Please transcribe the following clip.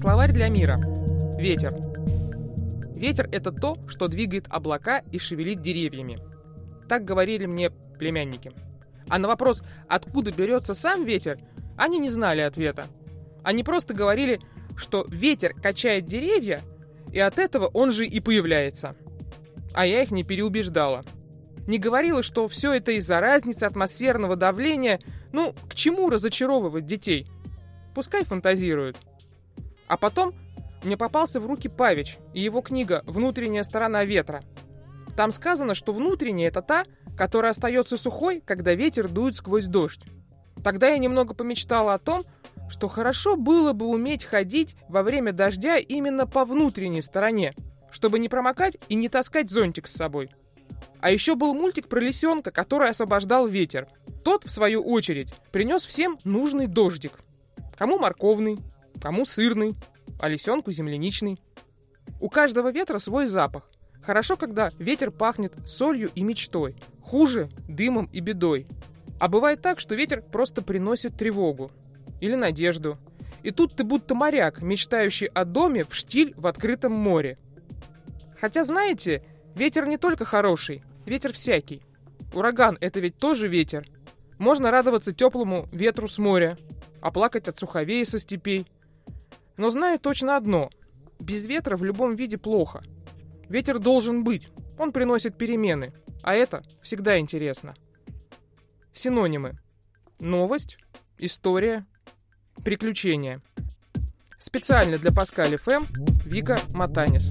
Словарь для мира. Ветер. Ветер – это то, что двигает облака и шевелит деревьями. Так говорили мне племянники. А на вопрос, откуда берется сам ветер, они не знали ответа. Они просто говорили, что ветер качает деревья, и от этого он же и появляется. А я их не переубеждала. Не говорила, что все это из-за разницы атмосферного давления. Ну, к чему разочаровывать детей? Пускай фантазируют. А потом мне попался в руки Павич и его книга «Внутренняя сторона ветра». Там сказано, что внутренняя – это та, которая остается сухой, когда ветер дует сквозь дождь. Тогда я немного помечтала о том, что хорошо было бы уметь ходить во время дождя именно по внутренней стороне, чтобы не промокать и не таскать зонтик с собой. А еще был мультик про лисенка, который освобождал ветер. Тот, в свою очередь, принес всем нужный дождик. Кому морковный, кому сырный, а лисенку земляничный. У каждого ветра свой запах. Хорошо, когда ветер пахнет солью и мечтой. Хуже – дымом и бедой. А бывает так, что ветер просто приносит тревогу. Или надежду. И тут ты будто моряк, мечтающий о доме в штиль в открытом море. Хотя, знаете, ветер не только хороший, ветер всякий. Ураган – это ведь тоже ветер. Можно радоваться теплому ветру с моря, а плакать от суховея со степей – но знаю точно одно. Без ветра в любом виде плохо. Ветер должен быть. Он приносит перемены. А это всегда интересно. Синонимы. Новость, история, приключения. Специально для Паскали ФМ Вика Матанис.